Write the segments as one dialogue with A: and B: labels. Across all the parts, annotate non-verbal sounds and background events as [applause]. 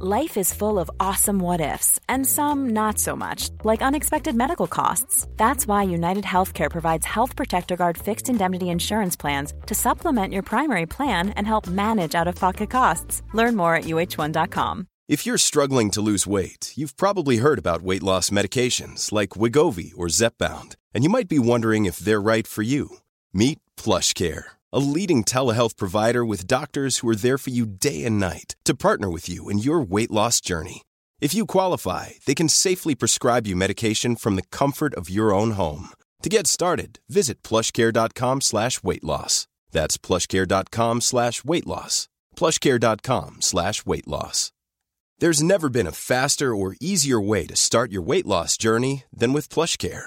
A: Life is full of awesome what ifs, and some not so much, like unexpected medical costs. That's why United Healthcare provides Health Protector Guard fixed indemnity insurance plans to supplement your primary plan and help manage out of pocket costs. Learn more at uh1.com.
B: If you're struggling to lose weight, you've probably heard about weight loss medications like Wegovy or Zepbound, and you might be wondering if they're right for you. Meet PlushCare, a leading telehealth provider with doctors who are there for you day and night to partner with you in your weight loss journey. If you qualify, they can safely prescribe you medication from the comfort of your own home. To get started, visit plushcare.com slash weight loss. That's plushcare.com slash weight loss. plushcare.com slash weight loss. There's never been a faster or easier way to start your weight loss journey than with PlushCare.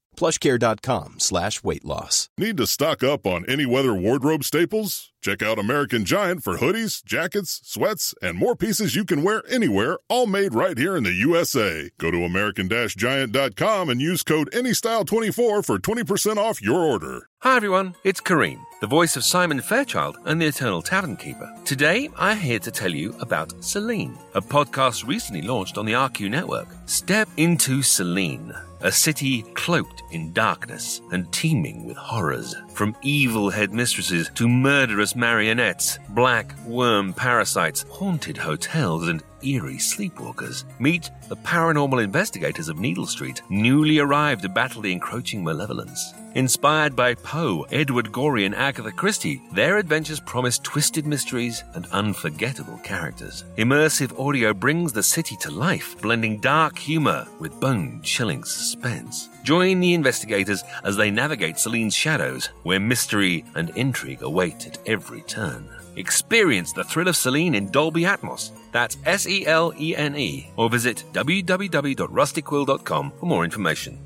B: plushcare.com slash weight loss.
C: Need to stock up on any weather wardrobe staples? Check out American Giant for hoodies, jackets, sweats, and more pieces you can wear anywhere, all made right here in the USA. Go to American-Giant.com and use code ANYSTYLE24 for 20% off your order.
D: Hi everyone, it's Kareem, the voice of Simon Fairchild and the Eternal Tavern Keeper. Today, I'm here to tell you about Selene, a podcast recently launched on the RQ network. Step into Selene, a city cloaked in darkness and teeming with horrors. From evil headmistresses to murderous marionettes, black worm parasites, haunted hotels, and eerie sleepwalkers. Meet the paranormal investigators of Needle Street, newly arrived to battle the encroaching malevolence. Inspired by Poe, Edward Gorey, and Agatha Christie, their adventures promise twisted mysteries and unforgettable characters. Immersive audio brings the city to life, blending dark humor with bone chilling suspense. Join the investigators as they navigate Selene's shadows, where mystery and intrigue await at every turn. Experience the thrill of Selene in Dolby Atmos. That's S E L E N E. Or visit www.rustyquill.com for more information.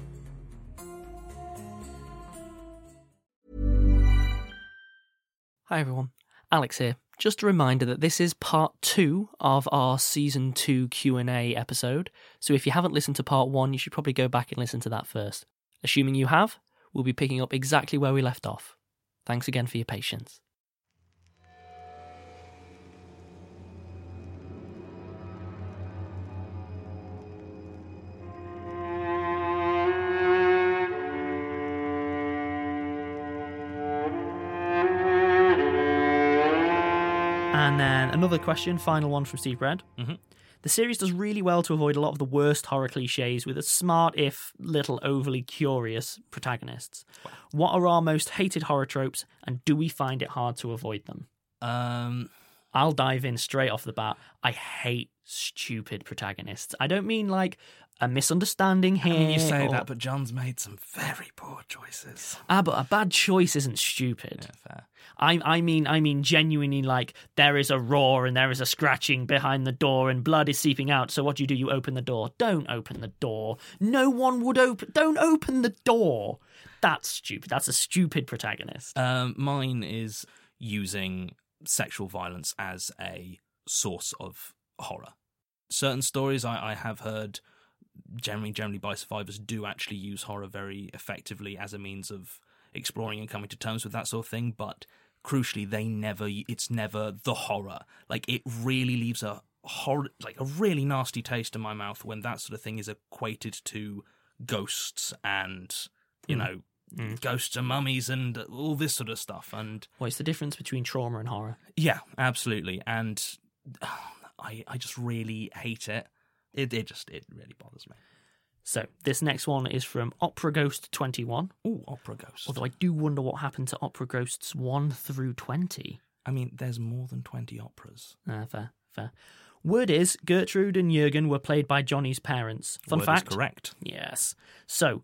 E: Hi everyone, Alex here. Just a reminder that this is part 2 of our season 2 Q&A episode. So if you haven't listened to part 1, you should probably go back and listen to that first. Assuming you have, we'll be picking up exactly where we left off. Thanks again for your patience. And then another question, final one from Steve Brand.
F: Mhm.
E: The series does really well to avoid a lot of the worst horror cliches with a smart, if little overly curious, protagonists. What are our most hated horror tropes, and do we find it hard to avoid them?
F: Um,
E: I'll dive in straight off the bat. I hate stupid protagonists. I don't mean like a misunderstanding
F: I
E: here.
F: mean, you say
E: or-
F: that, but John's made some very poor choices.
E: Ah, but a bad choice isn't stupid.
F: Yeah, fair.
E: I I mean I mean genuinely like there is a roar and there is a scratching behind the door and blood is seeping out. So what do you do? You open the door. Don't open the door. No one would open. Don't open the door. That's stupid. That's a stupid protagonist.
F: Um, mine is using sexual violence as a source of horror. Certain stories I, I have heard, generally, generally by survivors, do actually use horror very effectively as a means of exploring and coming to terms with that sort of thing. But crucially, they never. It's never the horror. Like it really leaves a horror, like a really nasty taste in my mouth when that sort of thing is equated to ghosts and you hmm. know ghosts and mummies and all this sort of stuff. And
E: What's the difference between trauma and horror?
F: yeah, absolutely. And [sighs] I I just really hate it. It it just it really bothers me.
E: So this next one is from Opera Ghost 21.
F: Oh, Opera Ghost.
E: Although I do wonder what happened to Opera Ghosts 1 through 20.
F: I mean, there's more than 20 operas.
E: Ah, fair, fair. Word is Gertrude and Jurgen were played by Jonny's parents. Fun
F: Word
E: fact.
F: correct.
E: Yes. So,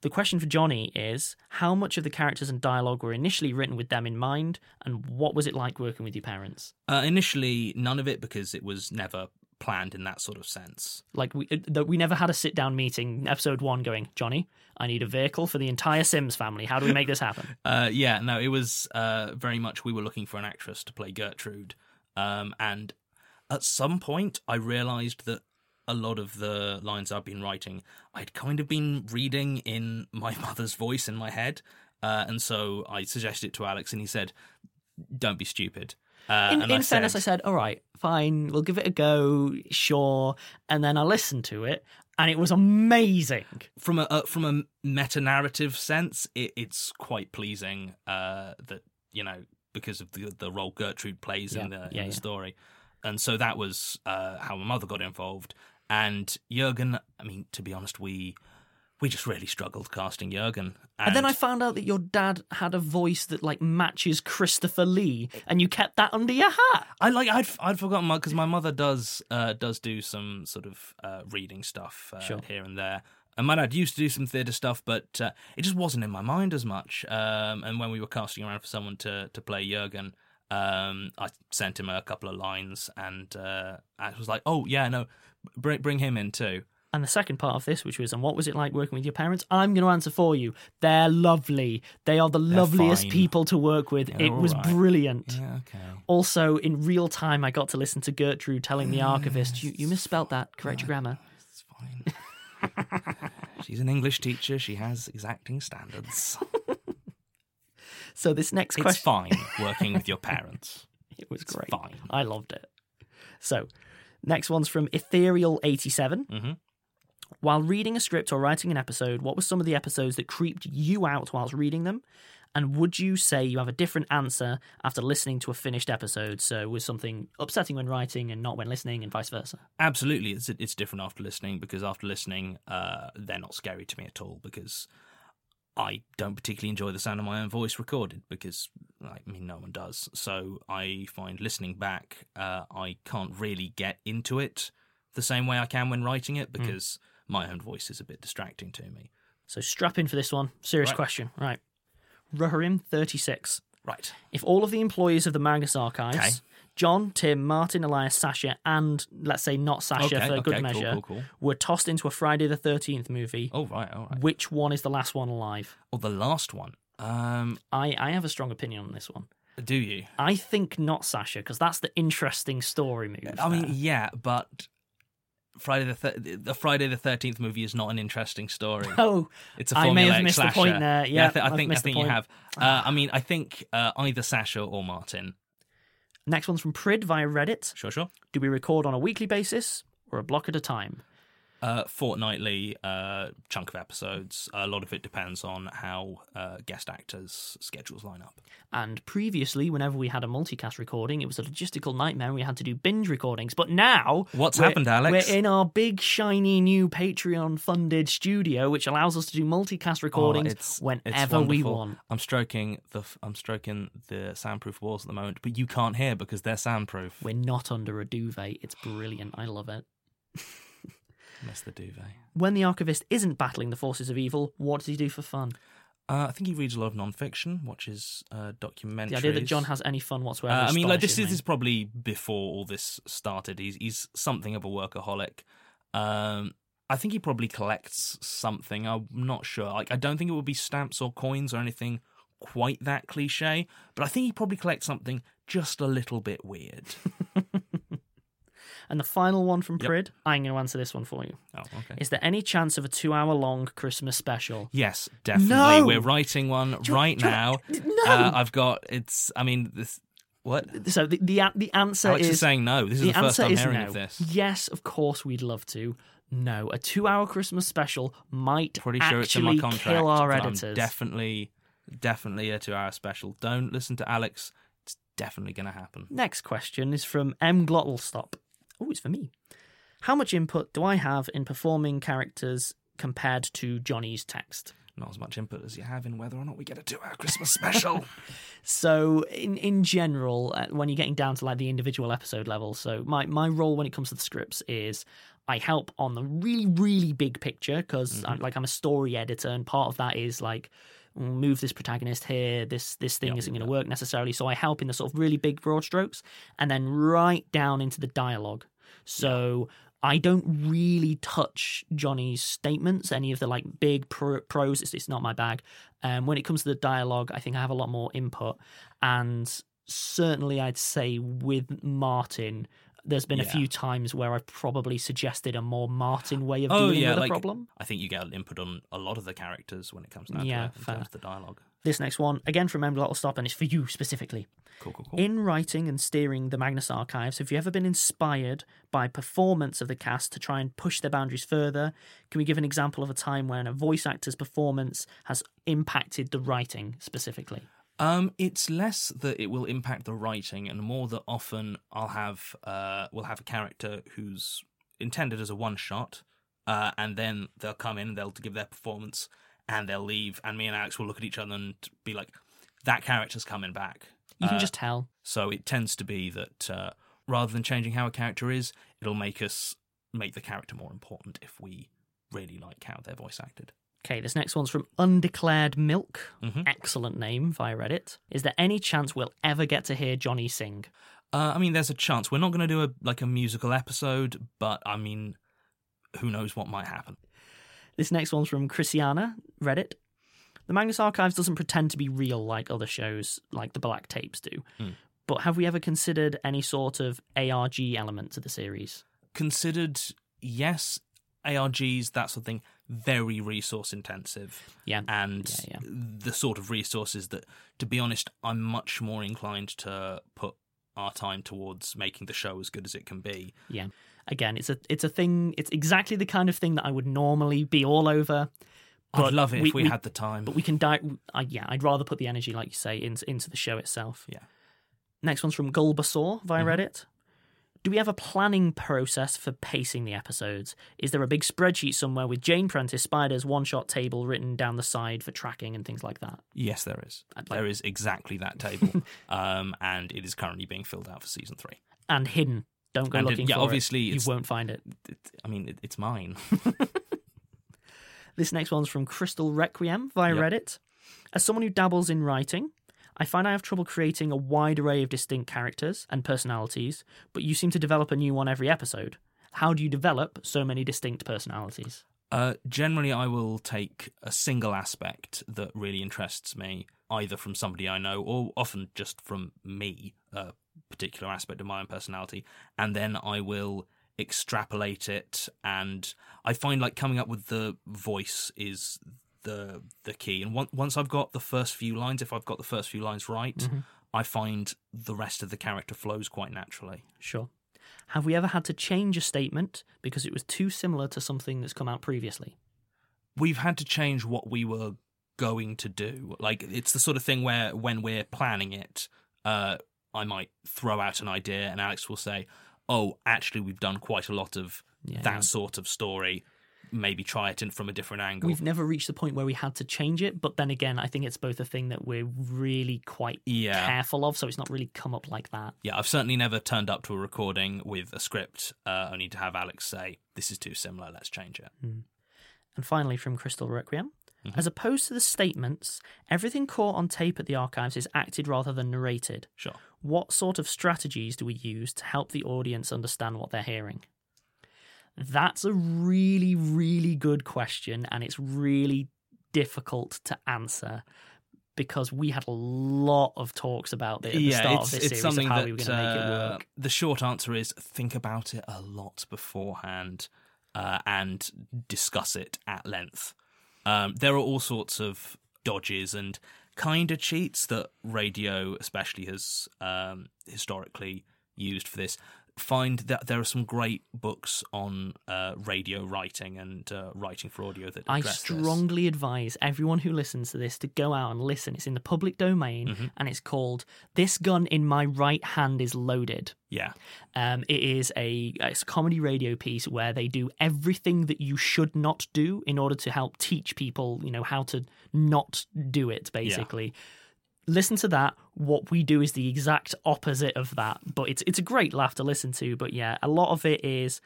E: the question for Jonny is how much of the characters and dialogue were initially written with them in mind, and what was it like working with your parents?
F: Uh, initially, none of it because it was never planned in that sort of sense.
E: Like we, uh, that we never had a sit down meeting. Episode one, going Jonny, I need a vehicle for the entire Sims family. How do we make this happen? [laughs]
F: Uh, yeah, no, it was uh, very much we were looking for an actress to play Gertrude. Um, and at some point, I realized that a lot of the lines I've been writing, I'd kind of been reading in my [laughs] mother's voice in my head. Uh, and so I suggested it to Alex, and he said, Don't be stupid. Uh,
E: in
F: and
E: in fairness, I said, all right, fine, we'll give it a go, sure. And then I listened to it, and it was amazing.
F: from a uh, from a meta narrative sense, it, it's quite pleasing uh, that you know because of the the role Gertrude plays in the
E: yeah,
F: in the
E: yeah.
F: story, and so that was uh, how my mother got involved. And Jurgen, I mean, to be honest, we we just really struggled casting Jurgen.
E: And, then I found out that your dad had a voice that like matches Christopher Lee, and you kept that under your hat.
F: I like I'd I'd forgotten my because my mother does uh, does do some sort of uh, reading stuff uh,
E: Sure.
F: here and there. And my dad used to do some theatre stuff, but uh, it just wasn't in my mind as much. Um, and when we were casting around for someone to to play Jurgen, um, I sent him a couple of lines, and uh, I was like, "Oh yeah, no, bring bring him in too."
E: And the second part of this, which was, and what was it like working with your parents? I'm going to answer for you. They're lovely. They are the loveliest
F: fine.
E: people to work with.
F: They're
E: it was
F: right.
E: brilliant.
F: Yeah, okay.
E: Also, in real time, I got to listen to Gertrude telling the archivist, you, you misspelt that. Correct your grammar.
F: It's fine. [laughs] She's an English teacher. She has exacting standards. [laughs]
E: So this next question.
F: It's fine working with your parents. [laughs]
E: It was
F: It's
E: great.
F: fine.
E: I loved it. So, next one's from Ethereal87.
F: Mhm.
E: While reading a script or writing an episode, what were some of the episodes that creeped you out whilst reading them? And would you say you have a different answer after listening to a finished episode? So, was something upsetting when writing and not when listening, and vice versa?
F: Absolutely, it's it's different after listening because after listening, uh, they're not scary to me at all because I don't particularly enjoy the sound of my own voice recorded because I mean no one does. So I find listening back, uh, I can't really get into it the same way I can when writing it because my own voice is a bit distracting to me.
E: So, strap in for this one. Serious
F: Right.
E: question. Right. Ruharim36.
F: Right.
E: If all of the employees of the Magnus Archives,
F: Okay.
E: John, Tim, Martin, Elias, Sasha, and let's say not Sasha
F: Okay,
E: for
F: okay,
E: good
F: cool,
E: measure,
F: cool, cool.
E: were tossed into a Friday the 13th movie,
F: Oh right, all right.
E: which one is the last one alive?
F: Oh, the last one. Um,
E: I, I have a strong opinion on this one.
F: do you?
E: I think not Sasha, because that's the interesting story move.
F: I mean, yeah, but Friday the thir- the Friday the Thirteenth movie is not an interesting story. [laughs]
E: oh,
F: It's a
E: I may have
F: formulaic
E: missed the point there.
F: I,
E: Yeah,
F: thi- I
E: I've
F: think I think you
E: point.
F: have. Uh, I mean, I think uh, either Sasha or Martin.
E: Next one's from Prid via Reddit.
F: Sure, sure.
E: Do we record on a weekly basis or a block at a time?
F: Uh, fortnightly uh, chunk of episodes. A lot of it depends on how uh, guest actors' schedules line up.
E: And previously, whenever we had a multicast recording, it was a logistical nightmare. We had to do binge recordings. But now,
F: What's happened, Alex?
E: We're in our big, shiny new Patreon-funded studio, which allows us to do multicast recordings
F: Oh, it's,
E: whenever
F: it's
E: we want.
F: I'm stroking the I'm stroking the soundproof walls at the moment, but you can't hear because they're soundproof.
E: We're not under a duvet. It's brilliant. I love it. [laughs]
F: Miss the duvet.
E: When the archivist isn't battling the forces of evil, what does he do for fun?
F: Uh, I think he reads a lot of non-fiction, watches uh, documentaries.
E: The idea that John has any fun whatsoever.
F: Uh, I mean, like this is, this is probably before all this started. He's he's something of a workaholic. Um, I think he probably collects something. I'm not sure. Like, I don't think it would be stamps or coins or anything quite that cliche. But I think he probably collects something just a little bit weird. [laughs]
E: me. And the final one from
F: Yep.
E: Prid, I'm going to answer this one for you.
F: oh, okay.
E: Is there any chance of a two-hour-long Christmas special?
F: Yes, definitely.
E: No!
F: We're writing one
E: you-
F: right
E: you-
F: now.
E: No!
F: Uh, I've got. It's. I mean, this. What?
E: So the the, the answer
F: Alex
E: is
F: is saying no. This is
E: the
F: the, first
E: answer
F: I'm
E: is
F: hearing
E: no.
F: of this.
E: Yes, of course we'd love to. No, a two-hour Christmas special might
F: Pretty sure it's in my contract.
E: kill our
F: but I'm definitely, definitely a two-hour special. Don't listen to Alex. It's definitely going to happen.
E: Next question is from M. Glottlestop. Oh, it's for me. How much input do I have in performing characters compared to Jonny's text.
F: Not as much input as you have in whether or not we get a two-hour Christmas special. [laughs]
E: So in in general, uh, when you're getting down to like the individual episode level, so my my role when it comes to the scripts is I help on the really really big picture because I'm, like I'm a story editor, and part of that is like move this protagonist here. This this thing
F: Yeah,
E: isn't going to work necessarily. So I help in the sort of really big broad strokes, and then right down into the dialogue. So. I don't really touch Jonny's statements, any of the like big pro- prose. It's, it's not my bag. Um, when it comes to the dialogue, I think I have a lot more input. And certainly, I'd say with Martin, there's been a few times where I've probably suggested a more Martin way of
F: oh
E: dealing
F: yeah,
E: with
F: like
E: a problem.
F: I think you get input on a lot of the characters when it comes down
E: Yeah,
F: to it, in terms of the dialogue.
E: This next one, again from Emily Little Stop, and it's for you specifically.
F: Cool, cool, cool.
E: In writing and steering the Magnus Archives, have you ever been inspired by performance of the cast to try and push their boundaries further? Can we give an example of a time when a voice actor's performance has impacted the writing specifically?
F: Um, it's less that it will impact the writing, and more that often I'll have uh, we'll have a character who's intended as a one shot, uh, and then they'll come in, they'll give their performance, and they'll leave, and me and Alex will look at each other and be like, "That character's coming back."
E: You can
F: Uh,
E: just tell.
F: So it tends to be that uh, rather than changing how a character is, it'll make us make the character more important if we really like how they're voice acted.
E: Okay, this next one's from Undeclared Milk.
F: Mhm.
E: Excellent name via Reddit. Is there any chance we'll ever get to hear Jonny sing?
F: Uh, I mean, there's a chance we're not going to do a like a musical episode, but I mean, who knows what might happen?
E: This next one's from Christiana, Reddit. The Magnus Archives doesn't pretend to be real like other shows, like the Black Tapes do.
F: Hmm.
E: But have we ever considered any sort of ARG element to the series?
F: Considered, yes, ARGs that sort of thing, very resource intensive.
E: Yeah.
F: and
E: Yeah, yeah.
F: the sort of resources that, to be honest, I'm much more inclined to put our time towards making the show as good as it can be.
E: Yeah. Again, it's a it's a thing. It's exactly the kind of thing that I would normally be all over.
F: I'd love it
E: we-
F: if we,
E: we-
F: had the time.
E: But we can die. I, yeah, I'd rather put the energy, like you say, into into the show itself.
F: Yeah.
E: Next one's from Gulbasaur via
F: Mhm.
E: Reddit. Do we have a planning process for pacing the episodes? Is there a big spreadsheet somewhere with Jane Prentiss Spider's one shot table written down the side for tracking and things like that?
F: yes, there is.
E: Like...
F: There is exactly that table, [laughs] um, and it is currently being filled out for season three.
E: And hidden. Don't go
F: And it-
E: looking
F: yeah,
E: for
F: obviously
E: it. You won't find it.
F: It, I mean, it, it's mine. [laughs] [laughs]
E: This next one's from Crystal Requiem via
F: Yep.
E: Reddit. As someone who dabbles in writing, I find I have trouble creating a wide array of distinct characters and personalities, but you seem to develop a new one every episode. How do you develop so many distinct personalities?
F: Uh, generally, I will take a single aspect that really interests me, either from somebody I know or often just from me, a particular aspect of my own personality, and then I will extrapolate it. And I find like coming up with the voice is the the key. And on- once I've got the first few lines, if I've got the first few lines right, I find the rest of the character flows quite naturally.
E: Sure. Have we ever had to change a statement because it was too similar to something that's come out previously?
F: we've had to change what we were going to do. Like it's the sort of thing where when we're planning it, uh, I might throw out an idea, and Alex will say, "Oh, actually, we've done quite a lot of
E: Yeah,
F: that
E: yeah.
F: sort of story. Maybe try it in from a different angle."
E: We've never reached the point where we had to change it, but then again, I think it's both a thing that we're really quite
F: Yeah.
E: careful of, so it's not really come up like that.
F: yeah, I've certainly never turned up to a recording with a script uh, only to have Alex say, "This is too similar. Let's change it."
E: And finally, from Crystal Requiem.
F: Mm-hmm.
E: As opposed to the statements, everything caught on tape at the archives is acted rather than narrated.
F: Sure.
E: What sort of strategies do we use to help the audience understand what they're hearing? That's a really, really good question, and it's really difficult to answer because we had a lot of talks about it at the start of this series of how we were going to make it
F: uh,
E: work.
F: the short answer is think about it a lot beforehand uh, and discuss it at length. Um, there are all sorts of dodges and kind of cheats that radio, especially, has um, historically used for this. Find that there are some great books on uh, radio writing and uh, writing for audio that
E: I
F: address this.
E: strongly advise everyone who listens to this to go out and listen. It's in the public domain
F: Mm-hmm.
E: and it's called This Gun in My Right Hand is Loaded.
F: Yeah,
E: Um, it is a it's a comedy radio piece where they do everything that you should not do in order to help teach people, you know, how to not do it. Basically, listen to that. What we do is the exact opposite of that, but it's it's a great laugh to listen to. But yeah, a lot of it is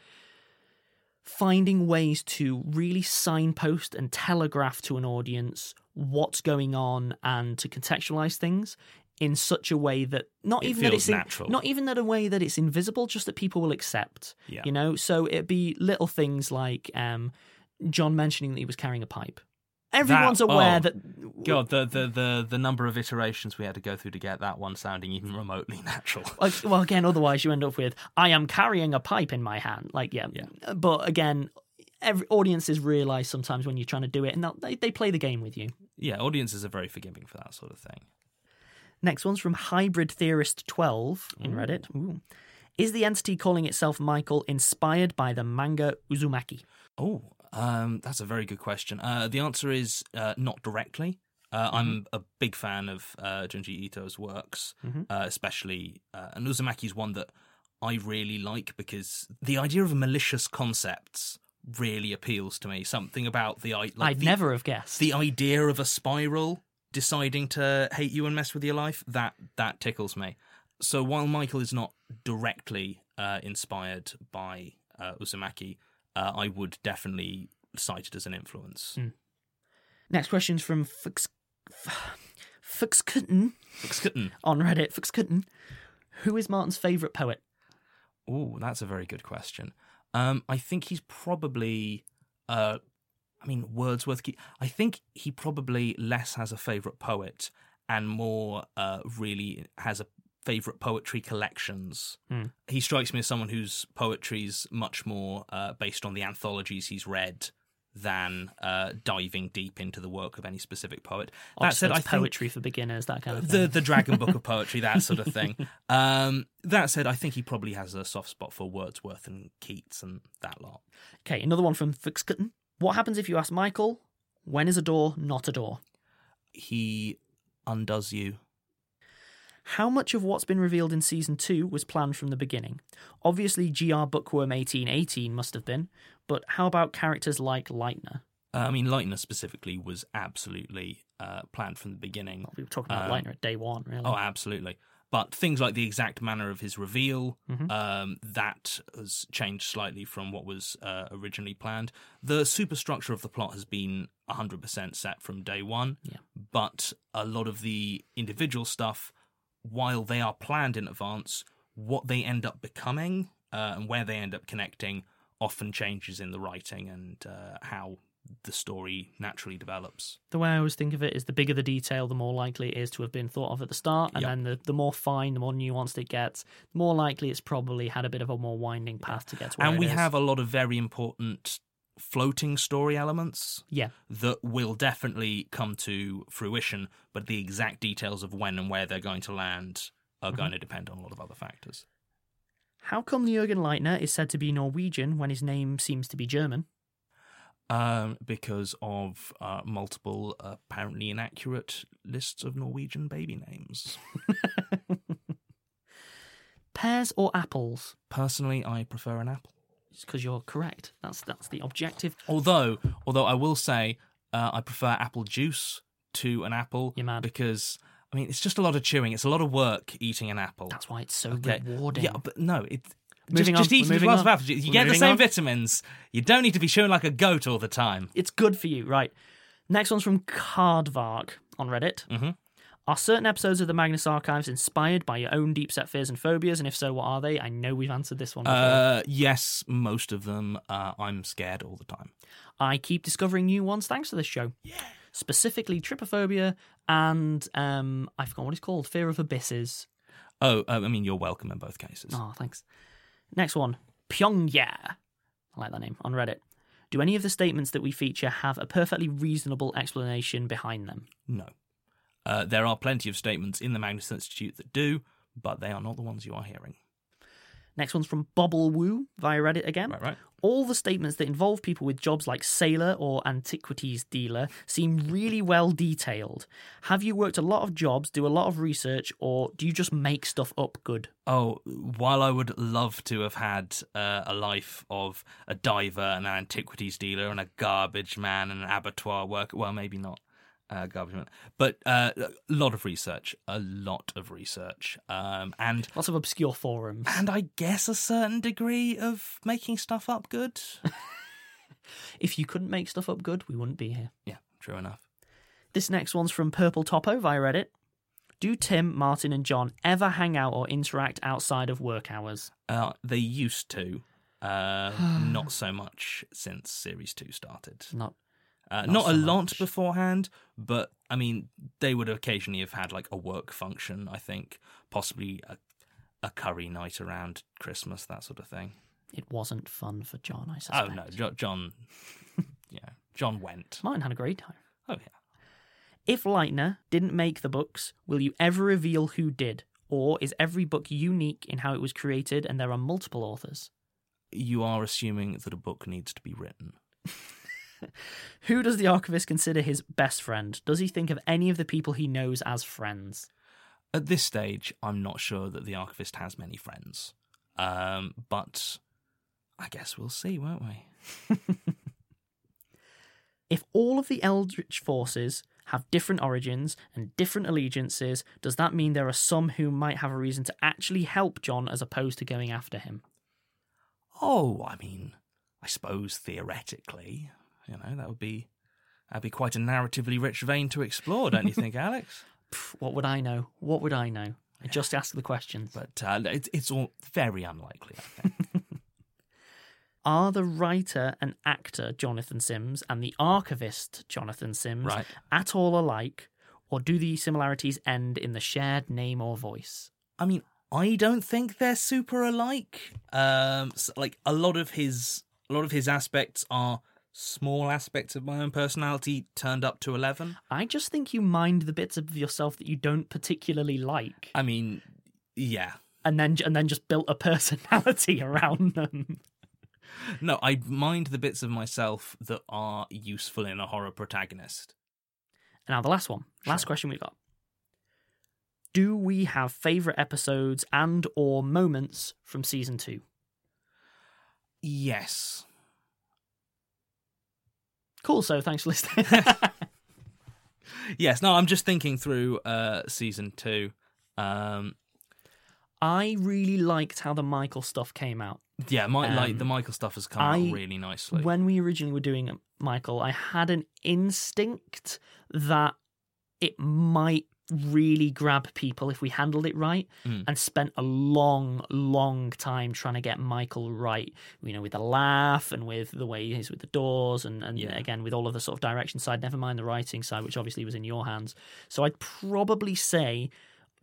E: finding ways to really signpost and telegraph to an audience what's going on and to contextualize things in such a way that not
F: It
E: even that it's in-
F: natural.
E: not even that a way that it's invisible just that people will accept
F: Yeah.
E: you know so it'd be little things like um john mentioning that he was carrying a pipe everyone's
F: That-
E: aware
F: oh,
E: that
F: God, the, the the the number of iterations we had to go through to get that one sounding even remotely [laughs] natural.
E: Like, well, again, otherwise you end up with "I am carrying a pipe in my hand." Like, yeah,
F: Yeah.
E: But again, every audiences realize sometimes when you're trying to do it, and they'll- they they play the game with you.
F: Yeah, audiences are very forgiving for that sort of thing.
E: Next one's from Hybrid Theorist twelve in Reddit. Ooh. Is the entity calling itself Michael inspired by the manga Uzumaki?
F: Oh, um, that's a very good question. Uh, the answer is uh, not directly. Uh, I'm a big fan of uh, Junji Ito's works, uh, especially, uh, and Uzumaki's one that I really like because the idea of malicious concepts really appeals to me. Something about the i- like
E: I'd
F: the,
E: never have guessed.
F: the idea of a spiral deciding to hate you and mess with your life that that tickles me. So while Michael is not directly uh, inspired by uh, Uzumaki, uh, I would definitely cite it as an influence.
E: Next question's from Fux Fuxkitten
F: Fuxkitten.
E: on Reddit. Fuxkitten, who is Martin's favourite poet?
F: Oh, that's a very good question. Um, I think he's probably, uh, I mean, Wordsworth. I think he probably less has a favourite poet and more uh, really has a favourite poetry collections.
E: Hmm.
F: He strikes me as someone whose poetry's much more uh, based on the anthologies he's read than uh, diving deep into the work of any specific poet. That said,
E: Oxford's
F: I think
E: poetry for beginners, that kind of
F: the
E: thing.
F: the Dragon Book of Poetry, that sort of thing. [laughs] Um, that said, I think he probably has a soft spot for Wordsworth and Keats and that lot.
E: Okay, another one from Fuxkitten. What happens if you ask Michael, when is a door not a door?
F: He undoes you.
E: How much of what's been revealed in season two was planned from the beginning? Obviously, GR Bookworm 1818 must have been, but how about characters like Leitner?
F: Uh, I mean, Leitner specifically was absolutely uh, planned from the beginning.
E: We were talking about
F: Um,
E: Leitner at day one, really.
F: Oh, absolutely. But things like the exact manner of his reveal,
E: Mhm.
F: um, that has changed slightly from what was uh, originally planned. The superstructure of the plot has been 100% set from day one.
E: Yeah.
F: But a lot of the individual stuff, while they are planned in advance, what they end up becoming uh, and where they end up connecting often changes in the writing and uh, how the story naturally develops.
E: The way I always think of it is the bigger the detail, the more likely it is to have been thought of at the start, and
F: Yep.
E: then the, the more fine, the more nuanced it gets, the more likely it's probably had a bit of a more winding path to get to where
F: and we
E: is.
F: have a lot of very important floating story elements
E: Yeah,
F: that will definitely come to fruition, but the exact details of when and where they're going to land are
E: Mm-hmm.
F: going to depend on a lot of other factors.
E: How come Jürgen Leitner is said to be Norwegian when his name seems to be German?
F: Um, because of uh, multiple apparently inaccurate lists of Norwegian baby names. [laughs]
E: Pears or apples?
F: Personally, I prefer an apple.
E: It's because you're correct. That's that's the objective.
F: Although, although I will say, uh, I prefer apple juice to an apple.
E: You're mad.
F: because I mean it's just a lot of chewing. It's a lot of work eating an apple.
E: That's why it's so
F: Okay.
E: rewarding.
F: Yeah, but no, it.
E: Moving
F: just, just
E: on,
F: eat
E: we're
F: glass of apple juice. You
E: We're
F: get the same
E: on.
F: vitamins. You don't need to be chewing like a goat all the time.
E: It's good for you, right? Next one's from Cardvark on Reddit.
F: Mhm.
E: Are certain episodes of the Magnus Archives inspired by your own deep set fears and phobias? And if so, what are they? I know we've answered this one before.
F: Uh, yes, most of them. Uh, I'm scared all the time.
E: I keep discovering new ones thanks to this show. Yeah. Specifically, trypophobia and um, I forgot what it's called. Fear of abysses.
F: Oh, uh, I mean, you're welcome in both cases.
E: Oh, thanks. Next one, Pyongya. I like that name on Reddit. Do any of the statements that we feature have a perfectly reasonable explanation behind them?
F: No. Uh, there are plenty of statements in the Magnus Institute that do, but they are not the ones you are hearing.
E: Next one's from Bobble Woo via Reddit again.
F: Right, right.
E: All the statements that involve people with jobs like sailor or antiquities dealer seem really well detailed. Have you worked a lot of jobs, do a lot of research, or do you just make stuff up good?
F: Oh, while I would love to have had uh, a life of a diver, and an antiquities dealer, and a garbage man, and an abattoir worker, well, maybe not uh, garbage man, but uh, a lot of research, a lot of research, um, and
E: Lots of obscure forums.
F: and I guess a certain degree of making stuff up good. [laughs]
E: If you couldn't make stuff up good, we wouldn't be here.
F: yeah, true enough.
E: This next one's from Purple Topo via Reddit. Do Tim, Martin, and John ever hang out or interact outside of work hours?
F: Uh, they used to, uh, [sighs] not so much since series two started.
E: Not.
F: Uh,
E: Not
F: not
E: so
F: a lot
E: much.
F: beforehand, but I mean, they would occasionally have had like a work function. I think possibly a, a curry night around Christmas, that sort of thing.
E: It wasn't fun for John, I
F: suppose.
E: Oh
F: no, jo- John, [laughs] yeah, John went.
E: Martin had a great time.
F: Oh yeah.
E: If Leitner didn't make the books, will you ever reveal who did? Or is every book unique in how it was created and there are multiple authors?
F: You are assuming that a book needs to be written. [laughs] [laughs]
E: Who does the archivist consider his best friend? Does he think of any of the people he knows as friends?
F: At this stage, I'm not sure that the archivist has many friends, um, but I guess we'll see, won't we? [laughs]
E: If all of the Eldritch forces have different origins and different allegiances, does that mean there are some who might have a reason to actually help John as opposed to going after him?
F: Oh, I mean, I suppose theoretically, you know, that would be that'd be quite a narratively rich vein to explore, don't you think, [laughs] Alex?
E: What would I know? What would I know? I just ask the questions.
F: But uh, it's it's all very unlikely, I think. [laughs]
E: Are the writer and actor Jonathan Sims and the archivist Jonathan Sims
F: Right.
E: at all alike, or do the similarities end in the shared name or voice?
F: I mean, I don't think they're super alike. Um, s like a lot of his a lot of his aspects are small aspects of my own personality turned up to eleven.
E: I just think you mind the bits of yourself that you don't particularly like,
F: I mean, yeah.
E: and then and then just built a [laughs] personality around them.
F: No, I mind the bits of myself that are useful in a horror protagonist.
E: And now the last one, last question we got. Do we have favorite episodes and or moments from season two?
F: Yes.
E: Cool. So thanks for listening. [laughs] [laughs]
F: Yes, no, I'm just thinking through uh season 2. Um
E: I really liked how the Michael stuff came out.
F: yeah, my, like
E: Um,
F: the Michael stuff has come
E: I-
F: out really nicely.
E: When we originally were doing Michael, I had an instinct that it might really grab people if we handled it right
F: Mm.
E: and spent a long long time trying to get michael right you know with the laugh and with the way he is with the doors and, and
F: Yeah.
E: again with all of the sort of direction side never mind the writing side which obviously was in your hands so i'd probably say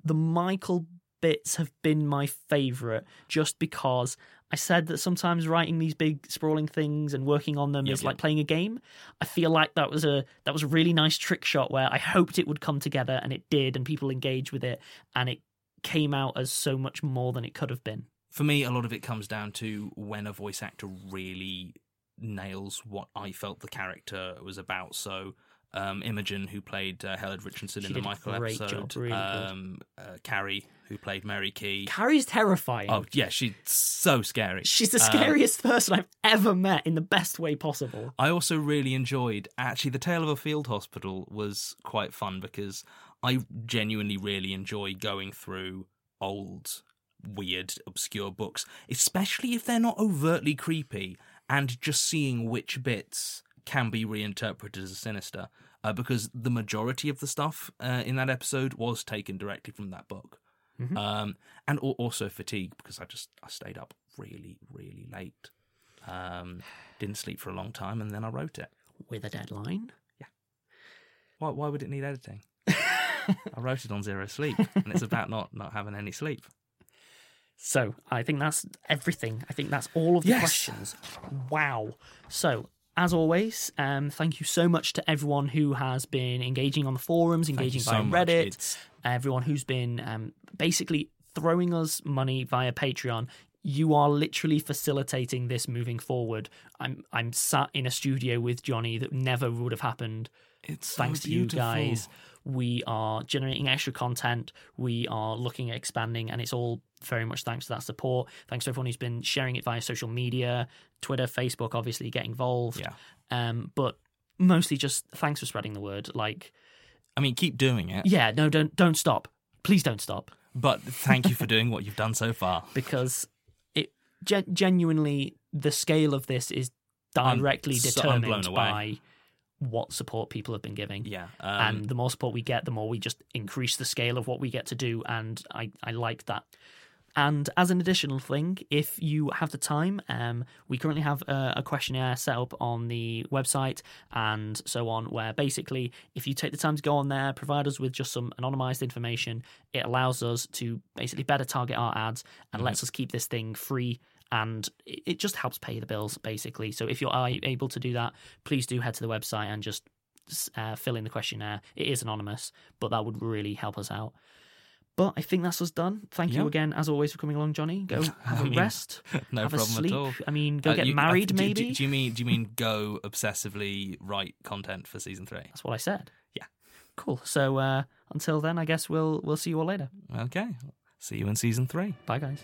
E: the michael bits have been my favorite just because I said that sometimes writing these big sprawling things and working on them
F: Yep,
E: is
F: yep.
E: like playing a game. I feel like that was a that was a really nice trick shot where I hoped it would come together and it did and people engaged with it and it came out as so much more than it could have been.
F: For me, a lot of it comes down to when a voice actor really nails what I felt the character was about. So, um, Imogen, who played uh, Helen Richardson
E: She
F: in the Michael
E: great
F: episode,
E: job, really
F: um, uh, Carrie, who played Mary Keay.
E: Carrie's terrifying.
F: oh yeah, she's so scary.
E: She's the
F: Uh,
E: scariest person I've ever met in the best way possible.
F: I also really enjoyed actually the Tale of a Field Hospital was quite fun because I genuinely really enjoy going through old, weird, obscure books, especially if they're not overtly creepy, and just seeing which bits can be reinterpreted as sinister. Uh, because the majority of the stuff uh, in that episode was taken directly from that book. Um, and al- also fatigue because I just I stayed up really really late. Um, didn't sleep for a long time, and then I wrote it.
E: With a deadline.
F: Yeah, why, why would it need editing? [laughs] I wrote it on zero sleep, and it's about not not having any sleep.
E: So I think that's everything. I think that's all of the
F: Yes.
E: questions. Wow. So as always, um, thank you so much to everyone who has been engaging on the forums, engaging
F: you so
E: via. Reddit, everyone who's been um, basically throwing us money via Patreon. you are literally facilitating this moving forward. I'm I'm sat in a studio with Jonny that never would have happened
F: It's so
E: thanks to you guys. We are generating extra content. We are looking at expanding, and it's all very much thanks to that support. Thanks to everyone who's been sharing it via social media, Twitter, Facebook, obviously get involved.
F: Yeah.
E: Um, but mostly just thanks for spreading the word. Like,
F: I mean, keep doing it.
E: yeah, no, don't don't stop. Please don't stop
F: But thank you for [laughs] doing what you've done so far.
E: because it gen- genuinely the scale of this is directly
F: I'm
E: determined
F: away.
E: by what support people have been giving.
F: Yeah. Um,
E: and the more support we get, the more we just increase the scale of what we get to do, and I, I like that. And as an additional thing, if you have the time, um, we currently have a, a questionnaire set up on the website and so on, where basically, if you take the time to go on there, provide us with just some anonymized information, it allows us to basically better target our ads and lets us keep this thing free. And it it just helps pay the bills, basically. So if you're able to do that, please do head to the website and just uh, fill in the questionnaire. It is anonymous, but that would really help us out. But I think that's us done. Thank you again, as always, for coming along, Jonny. Go [laughs] have
F: I
E: a
F: mean,
E: rest, [laughs]
F: no
E: have a
F: problem
E: sleep.
F: at all.
E: I mean, go
F: Uh,
E: get
F: you- I-
E: married,
F: do- do-
E: maybe.
F: Do, you mean do you mean go [laughs] obsessively write content for season three?
E: That's what I said.
F: Yeah.
E: Cool. So uh, until then, I guess we'll we'll see you all later.
F: Okay. See you in season three.
E: Bye, guys.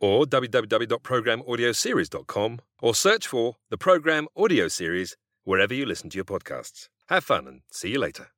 D: or www.programaudioseries.com or search for the Program Audio Series wherever you listen to your podcasts. Have fun and see you later.